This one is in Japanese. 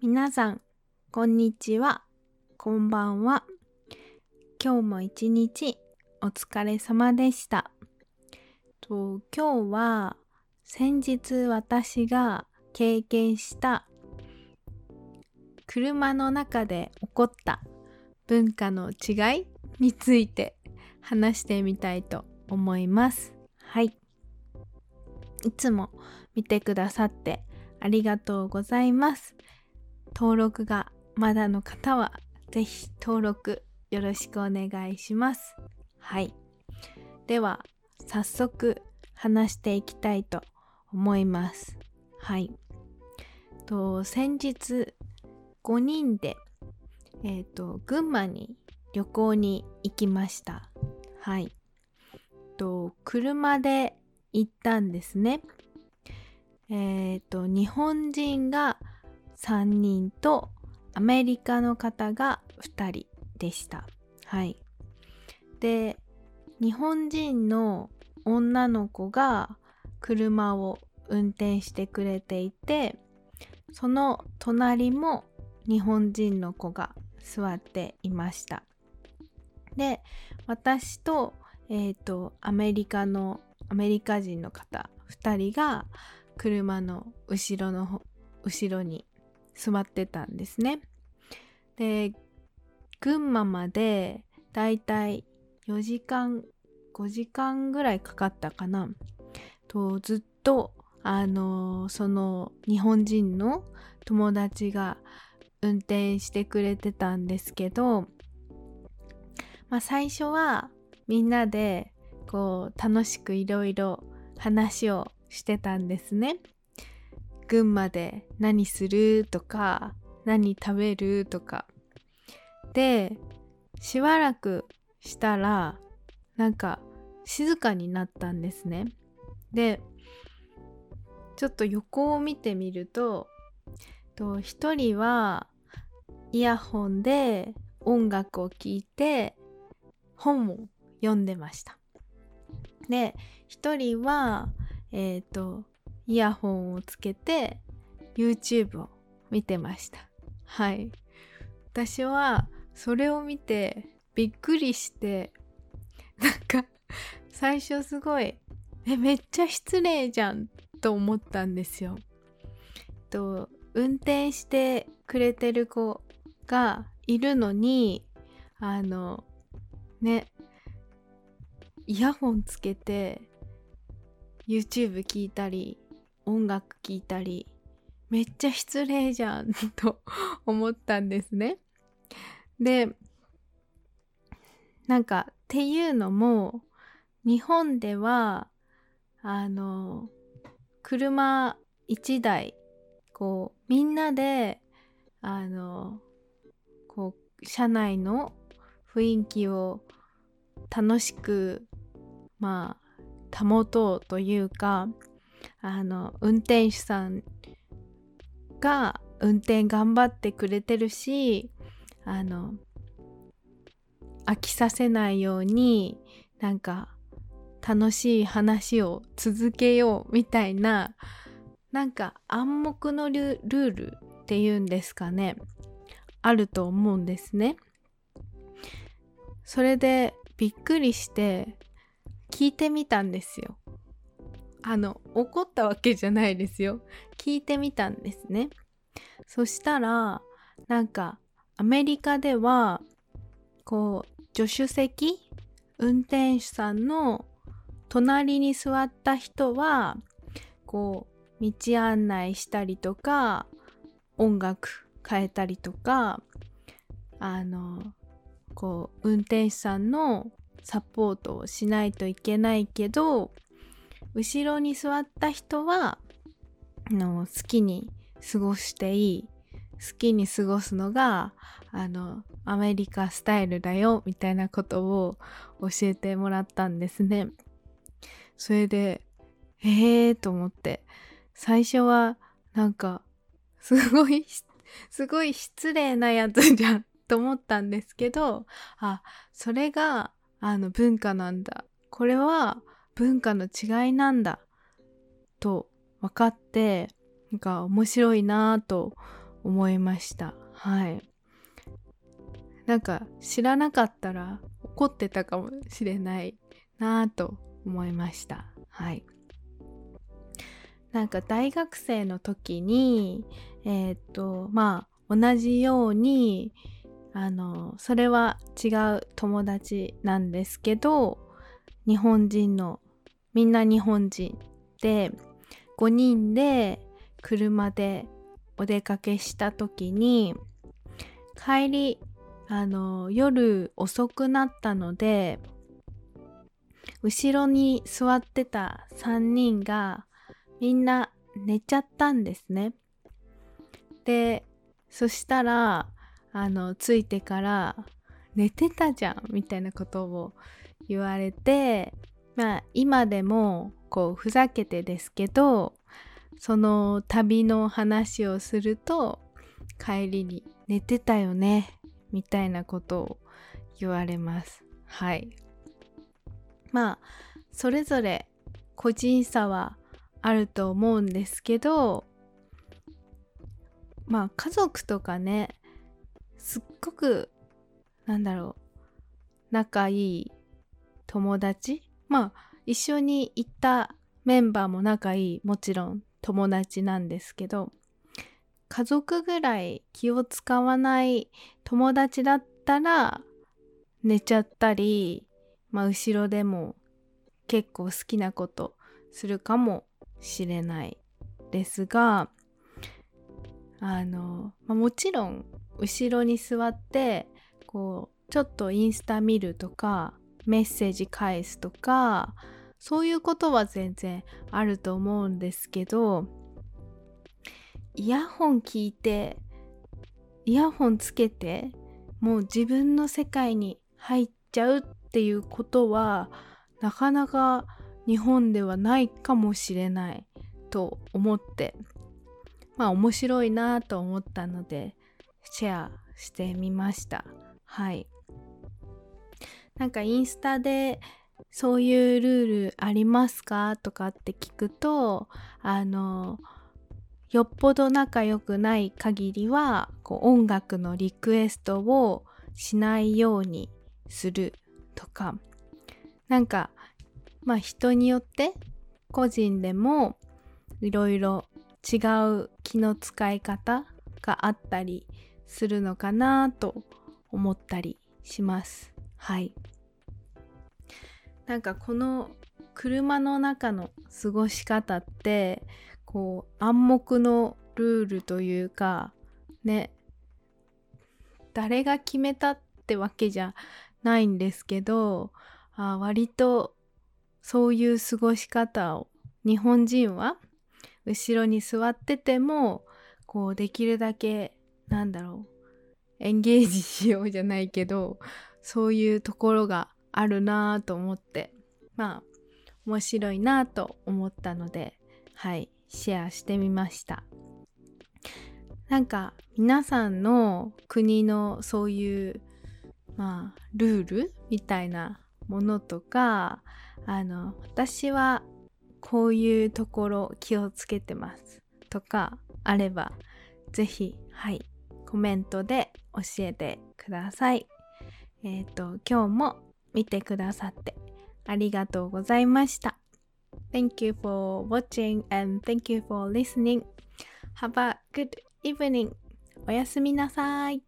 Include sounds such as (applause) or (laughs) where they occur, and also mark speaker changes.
Speaker 1: 皆さん、こんにちは。こんばんは。今日も一日お疲れ様でした。と今日は先日私が経験した車の中で起こった文化の違いについて話してみたいと思います。はい。いつも見てくださってありがとうございます。登録がまだの方はぜひ登録よろしくお願いします。はい。では早速話していきたいと思います。はい。と先日5人で、えっ、ー、と群馬に旅行に行きました。はい。と車で行ったんですね。えっ、ー、と日本人が3人とアメリカの方が2人でした。はい。で日本人の女の子が車を運転してくれていてその隣も日本人の子が座っていましたで私と,、えーと、アメリカのアメリカ人の方2人が車の後ろの後ろに座ってたんですね。で群馬までだいたい4時間5時間ぐらいかかったかな。とずっとあのその日本人の友達が運転してくれてたんですけど、まあ、最初はみんなでこう楽しくいろいろ話をしてたんですね。群馬で何するとか何食べるとか。でしばらくしたらなんか静かになったんですね。でちょっと横を見てみると一人はイヤホンで音楽を聴いて本を読んでました。で一人はえっ、ー、とイヤホンをつけて YouTube を見てました。はい。私はそれを見てびっくりしてなんか最初すごいえめっちゃ失礼じゃんと思ったんですよ。と運転してくれてる子がいるのにあのねイヤホンつけて YouTube 聞いたり音楽聴いたりめっちゃ失礼じゃん (laughs) と思ったんですね。でなんかっていうのも日本ではあの車1台こうみんなであのこう車内の雰囲気を楽しくまあ保とうというかあの運転手さんが運転頑張ってくれてるしあの飽きさせないようになんか楽しい話を続けようみたいななんか暗黙のルールっていうんですかねあると思うんですね。それでびっくりして聞いてみたんですよ。あの怒ったわけじゃないですよ。聞いてみたんですね。そしたらなんかアメリカではこう助手席運転手さんの隣に座った人はこう道案内したりとか音楽変えたりとかあのこう運転手さんのサポートをしないといけないけど後ろに座った人はの好きに過ごしていい。好きに過ごすのがあのアメリカスタイルだよみたいなことを教えてもらったんですね。それでえーと思って。最初はなんかすごいすごい失礼なやつじゃん。と思ったんですけどあそれがあの文化なんだ。これは文化の違いなんだ。と分かってなんか面白いなと思いました。はい。なんか知らなかったら怒ってたかもしれないなと思いました。はい。なんか大学生の時にえー、っとまあ同じようにあのそれは違う友達なんですけど日本人のみんな日本人で5人で車でお出かけした時に帰りあの夜遅くなったので後ろに座ってた3人がみんな寝ちゃったんですね。でそしたらあのついてから寝てたじゃんみたいなことを言われてまあ今でもこうふざけてですけどその旅の話をすると帰りに寝てたよねみたいなことを言われます。はい。まあそれぞれ個人差はあると思うんですけどまあ家族とかねすっごくなんだろう仲いい友達？まあ一緒に行ったメンバーも仲いいもちろん友達なんですけど家族ぐらい気を使わない友達だったら寝ちゃったり、まあ、後ろでも結構好きなことするかもしれないですがあの、まあ、もちろん後ろに座ってこうちょっとインスタ見るとかメッセージ返すとかそういうことは全然あると思うんですけどイヤホン聞いてイヤホンつけてもう自分の世界に入っちゃうっていうことはなかなか日本ではないかもしれないと思ってまあ面白いなと思ったのでシェアしてみました。はい。なんかインスタでそういうルールありますかとかって聞くとあのよっぽど仲良くない限りはこう音楽のリクエストをしないようにするとか。なんかまあ人によって個人でもいろいろ違う気の使い方があったりするのかなと思ったりします。はい。なんかこの車の中の過ごし方ってこう暗黙のルールというかね。誰が決めたってわけじゃないんですけどあ割とそういう過ごし方を日本人は後ろに座っててもこうできるだけなんだろう。エンゲージしようじゃないけどそういうところがあるなぁと思って。まあ面白いなと思ったのではいシェアしてみました。なんか皆さんの国のそういうまあルールみたいなものとかあの私はこういうところ気をつけてますとかあればぜひはいコメントで教えてください。えっ、ー、と今日も見てくださってありがとうございました。Thank you for watching and thank you for listening. Have a good evening. おやすみなさい。